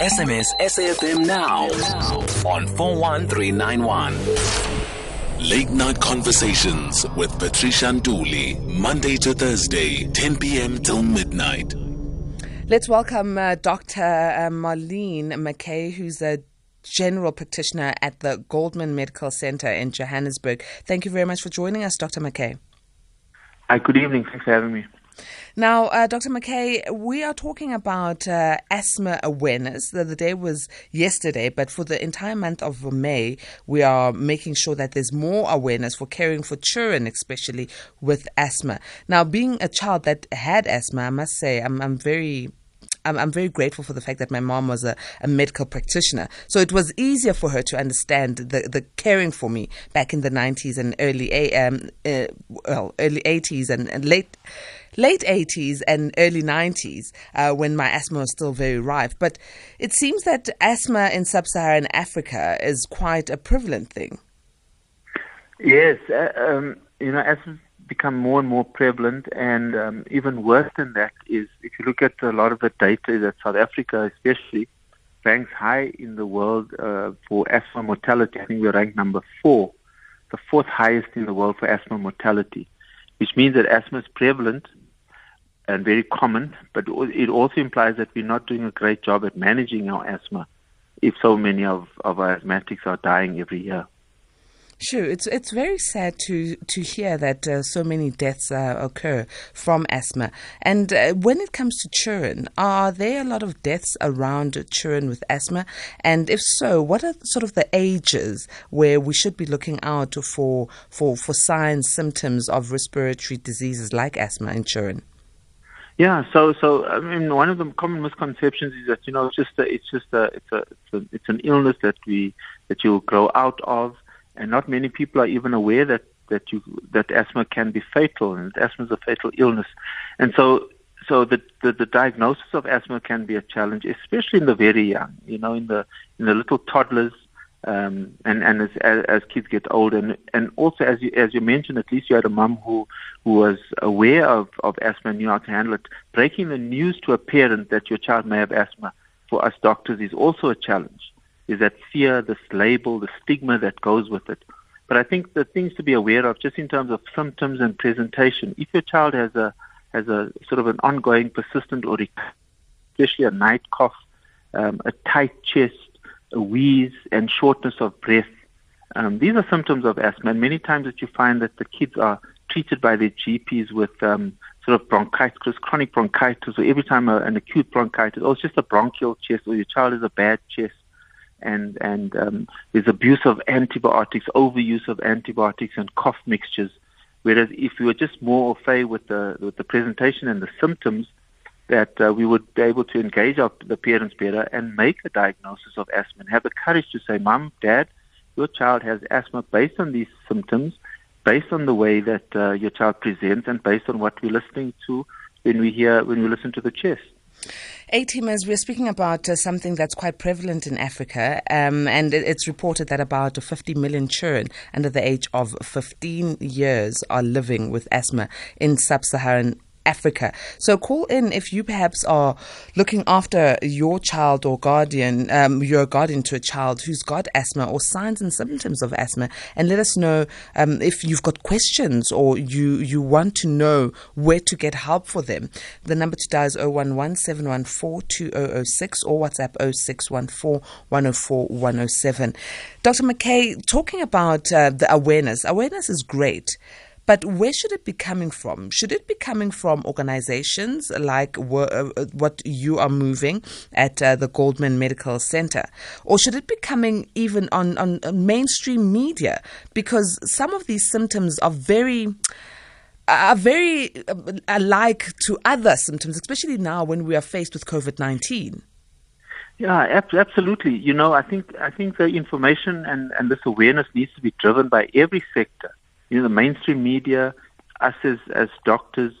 SMS SAFM now on 41391. Late night conversations with Patricia Nduli, Monday to Thursday, 10 p.m. till midnight. Let's welcome uh, Dr. Uh, Marlin McKay, who's a general practitioner at the Goldman Medical Center in Johannesburg. Thank you very much for joining us, Dr. McKay. Hi, good evening. Thanks for having me. Now, uh, Dr. McKay, we are talking about uh, asthma awareness. The, the, day was yesterday, but for the entire month of May, we are making sure that there's more awareness for caring for children, especially with asthma. Now, being a child that had asthma, I must say, I'm, I'm very I'm, very grateful for the fact that my mom was a, a, medical practitioner. So it was easier for her to understand the, the caring for me back in the 90s and early, um, uh, well, early 80s and, and late late 80s and early 90s uh, when my asthma was still very rife. But it seems that asthma in sub Saharan Africa is quite a prevalent thing. Yes, uh, um, you know, asthma become more and more prevalent, and um, even worse than that is if you look at a lot of the data that South Africa, especially, ranks high in the world uh, for asthma mortality. I think we're ranked number four, the fourth highest in the world for asthma mortality, which means that asthma is prevalent and very common, but it also implies that we're not doing a great job at managing our asthma if so many of, of our asthmatics are dying every year. Sure, it's it's very sad to to hear that uh, so many deaths uh, occur from asthma. And uh, when it comes to children, are there a lot of deaths around children with asthma? And if so, what are sort of the ages where we should be looking out for for for signs, symptoms of respiratory diseases like asthma in children? Yeah, so so I mean, one of the common misconceptions is that you know it's just a, it's just a, it's a, it's a it's an illness that we that you grow out of, and not many people are even aware that that you that asthma can be fatal, and asthma is a fatal illness, and so so the, the the diagnosis of asthma can be a challenge, especially in the very young, you know, in the in the little toddlers um, and and as, as, as kids get older, and and also as you as you mentioned, at least you had a mum who who was aware of of asthma and knew how to handle it. Breaking the news to a parent that your child may have asthma for us doctors is also a challenge. Is that fear, this label, the stigma that goes with it. But I think the things to be aware of, just in terms of symptoms and presentation, if your child has a has a sort of an ongoing, persistent, or especially a night cough, um, a tight chest wheeze, and shortness of breath. Um, these are symptoms of asthma, and many times that you find that the kids are treated by their GPs with um, sort of bronchitis, chronic bronchitis, or every time a, an acute bronchitis, or it's just a bronchial chest, or your child has a bad chest, and and um, there's abuse of antibiotics, overuse of antibiotics, and cough mixtures. Whereas if you were just more au fait with the with the presentation and the symptoms, that uh, we would be able to engage our, the parents better and make a diagnosis of asthma and have the courage to say, Mom, Dad, your child has asthma based on these symptoms, based on the way that uh, your child presents, and based on what we're listening to when we hear when we listen to the chest. A-teamers, we're speaking about uh, something that's quite prevalent in Africa, um, and it's reported that about 50 million children under the age of 15 years are living with asthma in sub-Saharan Africa. So call in if you perhaps are looking after your child or guardian, um, you're a guardian to a child who's got asthma or signs and symptoms of asthma, and let us know um, if you've got questions or you, you want to know where to get help for them. The number to dial is 011 714 2006 or WhatsApp 0614 104 107. Dr. McKay, talking about uh, the awareness, awareness is great. But where should it be coming from? Should it be coming from organizations like uh, what you are moving at uh, the Goldman Medical Center? Or should it be coming even on, on mainstream media? Because some of these symptoms are very are very uh, alike to other symptoms, especially now when we are faced with COVID nineteen. Yeah, absolutely. You know, I think I think the information and, and this awareness needs to be driven by every sector you know, the mainstream media, us as, as doctors,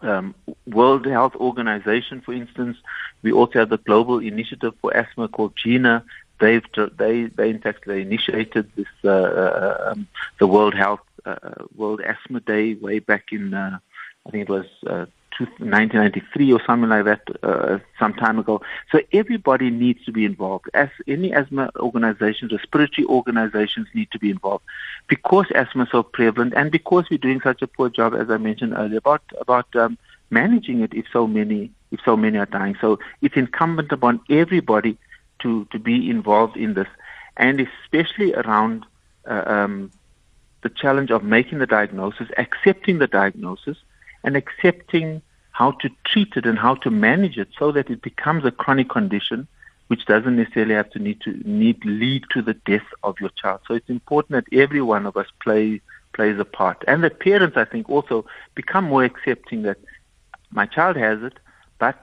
um, World Health Organization, for instance. We also have the global initiative for asthma called GINA. They've they they in fact they initiated this uh, uh, um, the World Health uh, World Asthma Day way back in uh, I think it was uh, 1993 or something like that, uh, some time ago. So everybody needs to be involved. As any asthma organizations, respiratory organizations need to be involved because asthma is so prevalent and because we're doing such a poor job, as I mentioned earlier, about about um, managing it if so many if so many are dying. So it's incumbent upon everybody to to be involved in this, and especially around. Uh, um, the challenge of making the diagnosis, accepting the diagnosis, and accepting how to treat it and how to manage it so that it becomes a chronic condition which doesn't necessarily have to need to need lead to the death of your child. So it's important that every one of us play plays a part. And that parents I think also become more accepting that my child has it, but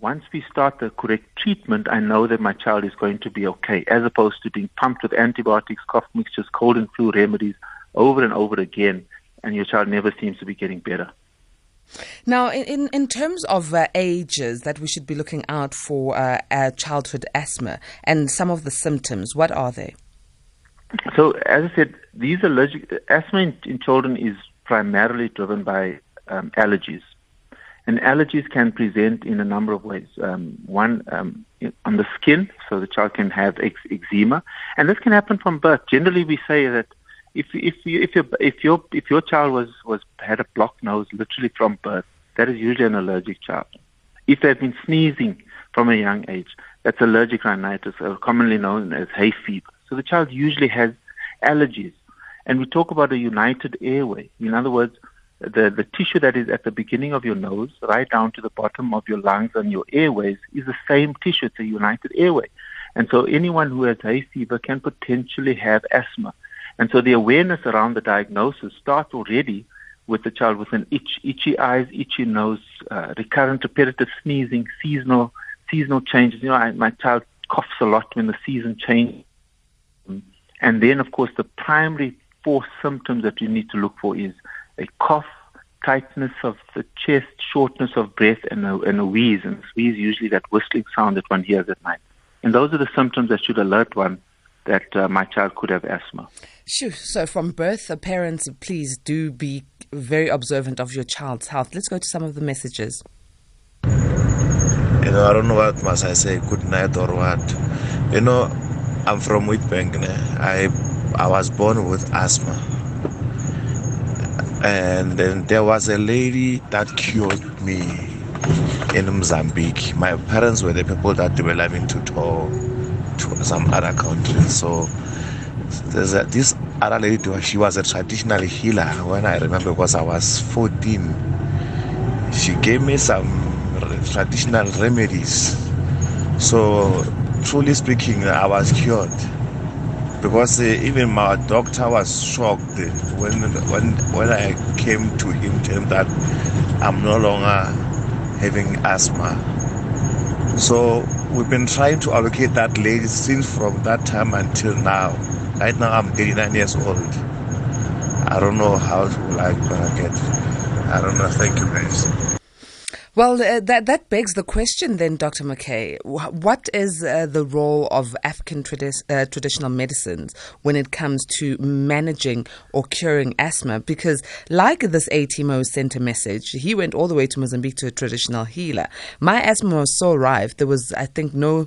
once we start the correct treatment, I know that my child is going to be okay, as opposed to being pumped with antibiotics, cough mixtures, cold and flu remedies over and over again, and your child never seems to be getting better. Now, in, in terms of uh, ages that we should be looking out for uh, uh, childhood asthma and some of the symptoms, what are they? So, as I said, these allergic asthma in, in children is primarily driven by um, allergies, and allergies can present in a number of ways. Um, one um, on the skin, so the child can have eczema, and this can happen from birth. Generally, we say that if if you, if your if your if your child was was had a blocked nose literally from birth, that is usually an allergic child. If they've been sneezing from a young age, that's allergic rhinitis, or commonly known as hay fever. So the child usually has allergies, and we talk about a united airway. In other words, the the tissue that is at the beginning of your nose, right down to the bottom of your lungs and your airways, is the same tissue. It's a united airway, and so anyone who has hay fever can potentially have asthma. And so the awareness around the diagnosis starts already with the child with an itch, itchy eyes, itchy nose, uh, recurrent repetitive sneezing, seasonal seasonal changes. You know, I, my child coughs a lot when the season changes. And then, of course, the primary four symptoms that you need to look for is a cough, tightness of the chest, shortness of breath, and a, and a wheeze. And wheeze usually that whistling sound that one hears at night. And those are the symptoms that should alert one that uh, my child could have asthma. Sure. So, from birth, parents, please do be very observant of your child's health. Let's go to some of the messages. You know, I don't know what must I say, good night or what. You know, I'm from Witbank. I I was born with asthma, and then there was a lady that cured me in Mozambique. My parents were the people that were me to tour to some other country. So this other lady, she was a traditional healer when I remember because I was 14. She gave me some traditional remedies. So, truly speaking, I was cured. Because uh, even my doctor was shocked when, when, when I came to him, to him that I'm no longer having asthma. So we've been trying to allocate that lady since from that time until now. Right now, I'm 39 years old. I don't know how will I gonna get. I don't know. Thank you, guys. Well, uh, that that begs the question then, Dr. McKay. What is uh, the role of African tradi- uh, traditional medicines when it comes to managing or curing asthma? Because, like this ATMO sent a message, he went all the way to Mozambique to a traditional healer. My asthma was so rife, there was, I think, no,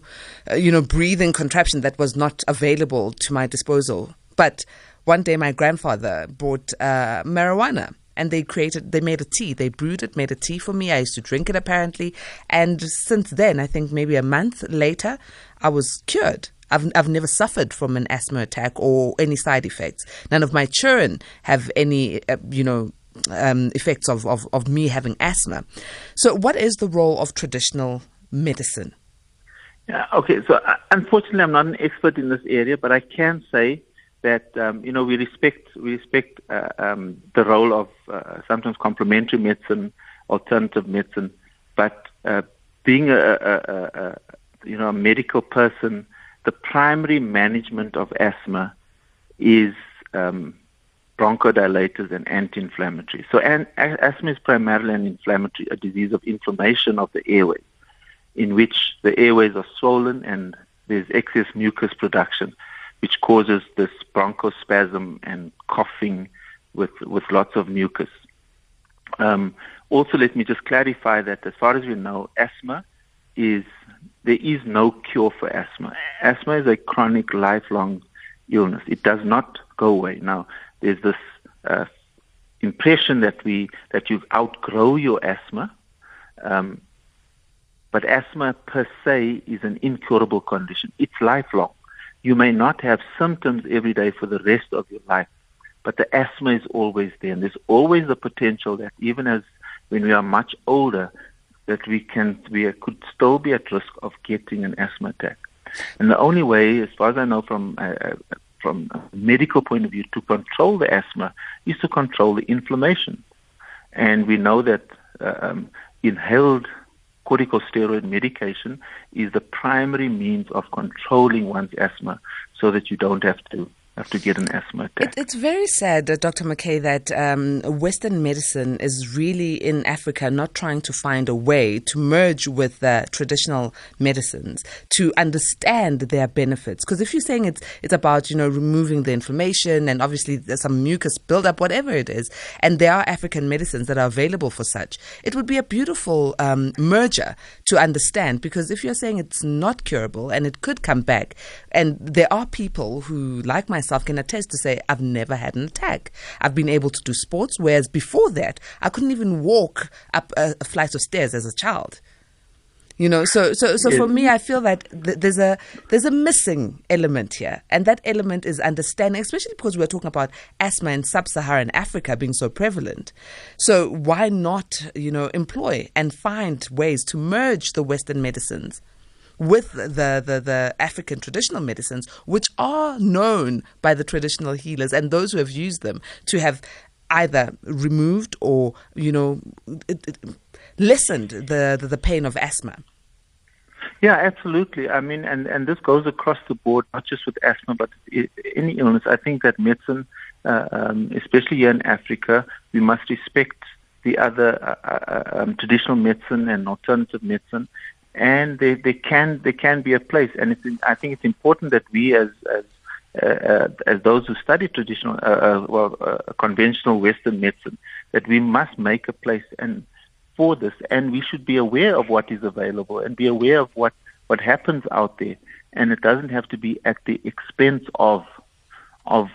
uh, you know, breathing contraption that was not available to my disposal. But one day, my grandfather bought uh, marijuana and they created they made a tea they brewed it made a tea for me i used to drink it apparently and since then i think maybe a month later i was cured I've, I've never suffered from an asthma attack or any side effects. None of my children have any, uh, you know, um, effects of, of, of me having asthma. So, what is the role of traditional medicine? Yeah, okay, so uh, unfortunately, I'm not an expert in this area, but I can say that um, you know we respect we respect uh, um, the role of uh, sometimes complementary medicine, alternative medicine, but uh, being a, a, a, you know a medical person, the primary management of asthma is um, bronchodilators and anti-inflammatory. So an, asthma is primarily an inflammatory, a disease of inflammation of the airways, in which the airways are swollen and there's excess mucus production which causes this bronchospasm and coughing with, with lots of mucus. Um, also, let me just clarify that as far as we know, asthma is there is no cure for asthma. Asthma is a chronic, lifelong illness. It does not go away. Now, there's this uh, impression that we that you outgrow your asthma, um, but asthma per se is an incurable condition. It's lifelong. You may not have symptoms every day for the rest of your life, but the asthma is always there, and there's always the potential that even as when we are much older, that we can we could still be at risk of getting an asthma attack. And the only way, as far as I know from uh, uh, from a medical point of view, to control the asthma is to control the inflammation. And we know that uh, um, inhaled corticosteroid medication is the primary means of controlling one's asthma so that you don't have to have to get an asthma attack. It, it's very sad, uh, Dr. McKay, that um, Western medicine is really in Africa not trying to find a way to merge with uh, traditional medicines to understand their benefits. Because if you're saying it's it's about you know removing the inflammation and obviously there's some mucus buildup, whatever it is, and there are African medicines that are available for such, it would be a beautiful um, merger to understand. Because if you're saying it's not curable and it could come back, and there are people who like my myself can attest to say I've never had an attack. I've been able to do sports, whereas before that, I couldn't even walk up a, a flight of stairs as a child. You know, so so so for me, I feel that th- there's a there's a missing element here, and that element is understanding, especially because we're talking about asthma in sub-Saharan Africa being so prevalent. So why not, you know, employ and find ways to merge the Western medicines with the, the, the African traditional medicines, which are known by the traditional healers and those who have used them to have either removed or, you know, it, it lessened the, the, the pain of asthma. Yeah, absolutely. I mean, and, and this goes across the board, not just with asthma, but any illness. I think that medicine, uh, um, especially here in Africa, we must respect the other uh, uh, um, traditional medicine and alternative medicine and they, they can they can be a place. And it's, I think it's important that we as as uh, uh, as those who study traditional, uh, uh well, uh, conventional Western medicine, that we must make a place and for this, and we should be aware of what is available and be aware of what what happens out there, and it doesn't have to be at the expense of of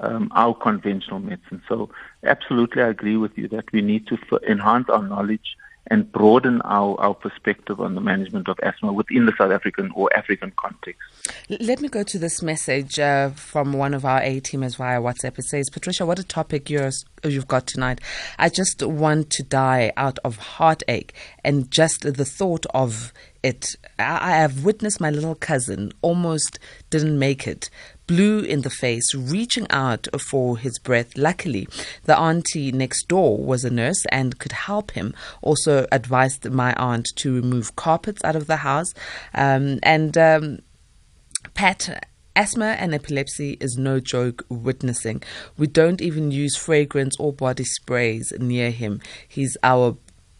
um, our conventional medicine. So, absolutely, I agree with you that we need to f- enhance our knowledge and broaden our, our perspective on the management of asthma within the South African or African context. Let me go to this message uh, from one of our A teamers via WhatsApp. It says, Patricia, what a topic you have got tonight. I just want to die out of heartache and just the thought of it. I have witnessed my little cousin almost didn't make it, blue in the face, reaching out for his breath. Luckily, the auntie next door was a nurse and could help him. Also, advised my aunt to remove carpets out of the house. Um, and um, Pat, Asthma and epilepsy is no joke witnessing. We don't even use fragrance or body sprays near him. He's our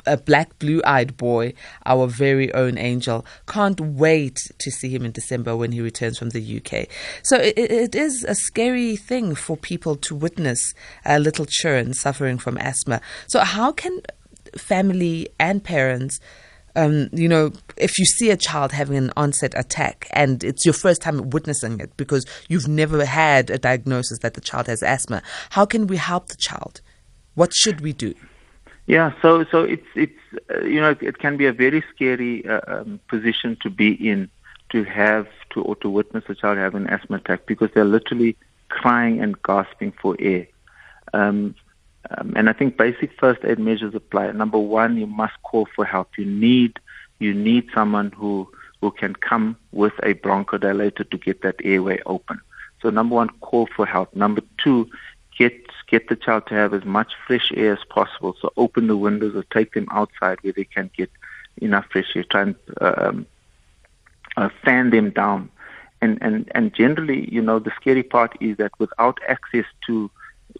a black blue eyed boy, our very own angel. Can't wait to see him in December when he returns from the UK. So it, it is a scary thing for people to witness a little children suffering from asthma. So, how can family and parents? Um, you know, if you see a child having an onset attack and it's your first time witnessing it because you've never had a diagnosis that the child has asthma, how can we help the child? What should we do? Yeah, so so it's it's uh, you know it can be a very scary uh, um, position to be in to have to or to witness a child have an asthma attack because they're literally crying and gasping for air. Um, um, and I think basic first aid measures apply. Number one, you must call for help. You need you need someone who who can come with a bronchodilator to get that airway open. So number one, call for help. Number two, get get the child to have as much fresh air as possible. So open the windows or take them outside where they can get enough fresh air. Try and um, uh, fan them down. And, and, and generally, you know, the scary part is that without access to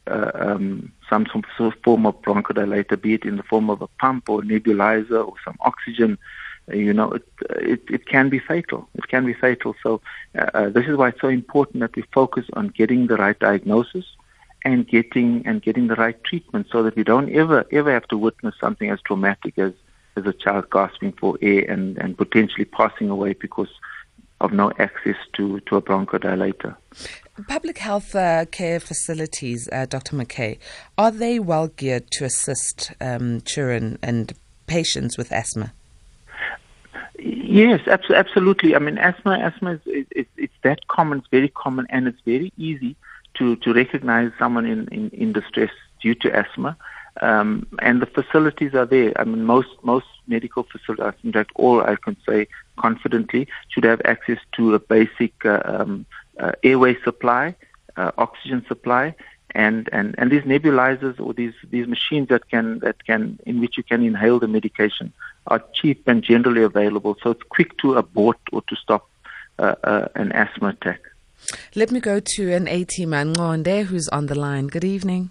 uh, um, some, some sort of form of bronchodilator, be it in the form of a pump or a nebulizer or some oxygen, you know, it, it, it can be fatal. It can be fatal. So uh, uh, this is why it's so important that we focus on getting the right diagnosis and getting and getting the right treatment so that we don't ever ever have to witness something as traumatic as as a child gasping for air and, and potentially passing away because of no access to, to a bronchodilator. Public health uh, care facilities, uh, Dr. McKay, are they well geared to assist um, children and patients with asthma? Yes, absolutely. I mean, asthma, asthma is, is, it's that common, it's very common, and it's very easy to, to recognize someone in, in, in distress due to asthma. Um, and the facilities are there. I mean, most most medical facilities, in fact, all I can say confidently, should have access to a basic uh, um, uh, airway supply, uh, oxygen supply, and, and, and these nebulizers or these, these machines that can that can in which you can inhale the medication are cheap and generally available. So it's quick to abort or to stop uh, uh, an asthma attack. Let me go to an AT Mangonde who's on the line. Good evening.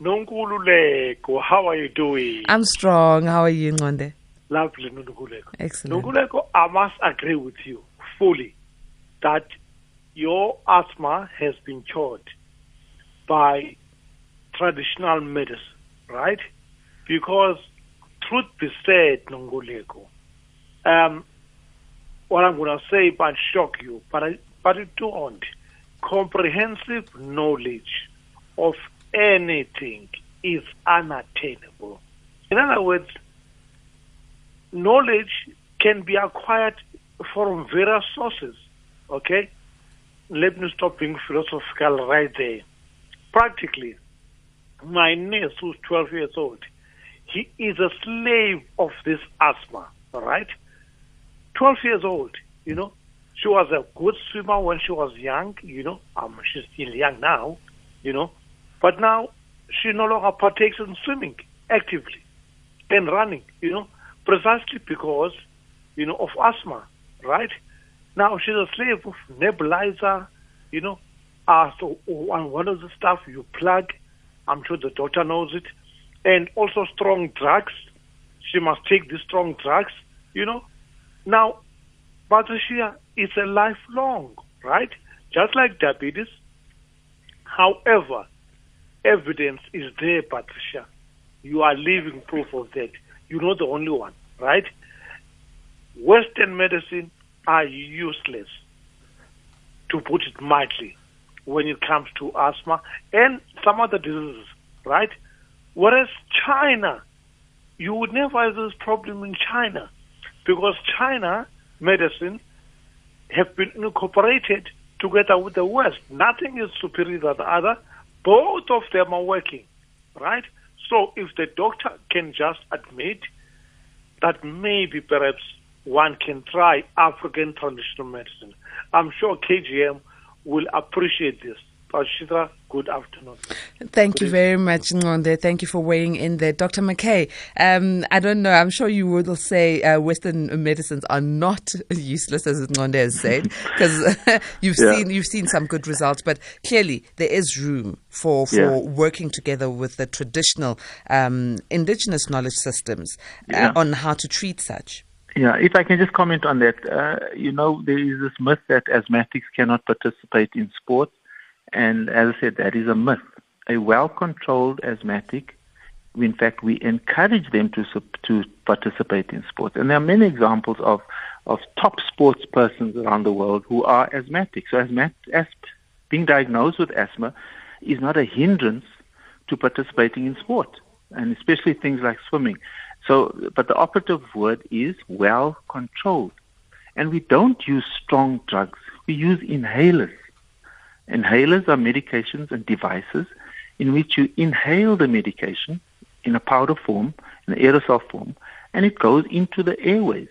Nonkululeko, how are you doing? I'm strong. How are you, Ngonde? Lovely, Nonkululeko. Excellent. Nonkululeko, I must agree with you fully that your asthma has been cured by traditional medicine, right? Because truth be said, Nongoleko, um, what I'm going to say might shock you, but I, but it don't. Comprehensive knowledge of anything is unattainable. In other words, knowledge can be acquired from various sources. Okay? Let me stop being philosophical right there. Practically, my niece, who's 12 years old, he is a slave of this asthma, all right? 12 years old, you know. She was a good swimmer when she was young, you know. Um, she's still young now, you know. But now she no longer partakes in swimming actively and running, you know, precisely because, you know, of asthma, right? Now she's a slave of nebulizer, you know. Uh, so one of the stuff you plug, I'm sure the doctor knows it, and also strong drugs. She must take these strong drugs, you know. Now, Patricia, it's a lifelong, right? Just like diabetes. However, evidence is there, Patricia. You are living proof of that. You're not the only one, right? Western medicine are useless, to put it mildly, when it comes to asthma and some other diseases, right? Whereas China, you would never have this problem in China because China medicine have been incorporated together with the West. Nothing is superior to the other. Both of them are working, right? So if the doctor can just admit that maybe perhaps one can try African traditional medicine, I'm sure KGM will appreciate this. Pashita, good afternoon. Thank good you very much, Ngonde. Thank you for weighing in there. Dr. McKay, um, I don't know, I'm sure you will say uh, Western medicines are not useless, as Ngonde has said, because you've, yeah. seen, you've seen some good results, but clearly there is room for, for yeah. working together with the traditional um, indigenous knowledge systems uh, yeah. on how to treat such. Yeah, if I can just comment on that, uh, you know, there is this myth that asthmatics cannot participate in sports. And as I said, that is a myth. A well-controlled asthmatic, in fact, we encourage them to to participate in sports. And there are many examples of of top sports persons around the world who are asthmatic. So being diagnosed with asthma is not a hindrance to participating in sport, and especially things like swimming. So, but the operative word is well controlled. And we don't use strong drugs. We use inhalers. Inhalers are medications and devices in which you inhale the medication in a powder form, in an aerosol form, and it goes into the airways.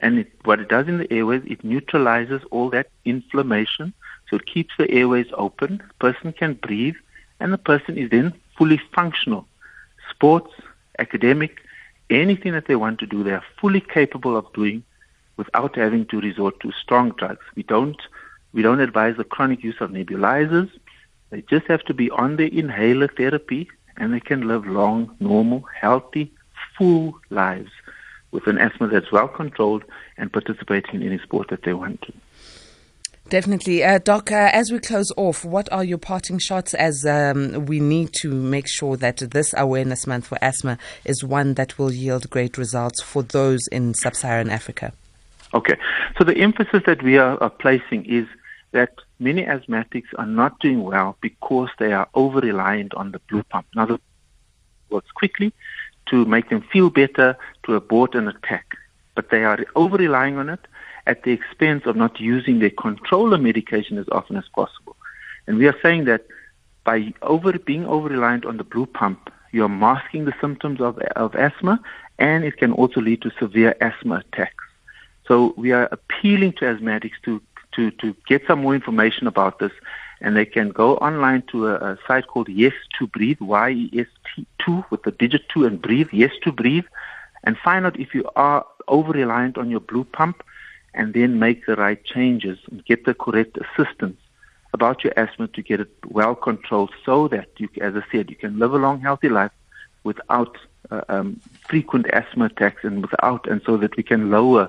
And it, what it does in the airways, it neutralizes all that inflammation, so it keeps the airways open, the person can breathe, and the person is then fully functional. Sports, academic, anything that they want to do, they are fully capable of doing without having to resort to strong drugs. We don't we don't advise the chronic use of nebulizers. They just have to be on the inhaler therapy and they can live long, normal, healthy, full lives with an asthma that's well controlled and participating in any sport that they want to. Definitely. Uh, Doc, uh, as we close off, what are your parting shots as um, we need to make sure that this Awareness Month for Asthma is one that will yield great results for those in sub Saharan Africa? Okay. So the emphasis that we are, are placing is that many asthmatics are not doing well because they are over reliant on the blue pump. Now, the works quickly to make them feel better, to abort an attack, but they are over relying on it at the expense of not using their controller medication as often as possible. And we are saying that by over being over reliant on the blue pump, you are masking the symptoms of, of asthma and it can also lead to severe asthma attacks. So we are appealing to asthmatics to, to, to get some more information about this and they can go online to a, a site called Yes to Breathe, Y-E-S-T 2 with the digit 2 and breathe, Yes to Breathe, and find out if you are over reliant on your blue pump and then make the right changes and get the correct assistance about your asthma to get it well controlled so that you, as I said, you can live a long, healthy life without uh, um, frequent asthma attacks and without, and so that we can lower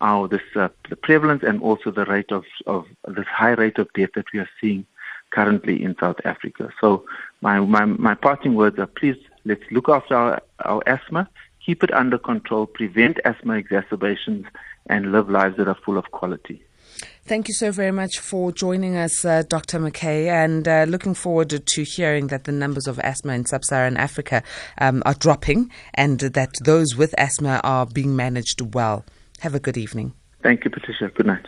our this uh, the prevalence and also the rate of of this high rate of death that we are seeing currently in South Africa. So my my my parting words are: please let's look after our, our asthma, keep it under control, prevent asthma exacerbations, and live lives that are full of quality. Thank you so very much for joining us, uh, Dr. McKay, and uh, looking forward to hearing that the numbers of asthma in sub Saharan Africa um, are dropping and that those with asthma are being managed well. Have a good evening. Thank you, Patricia. Good night.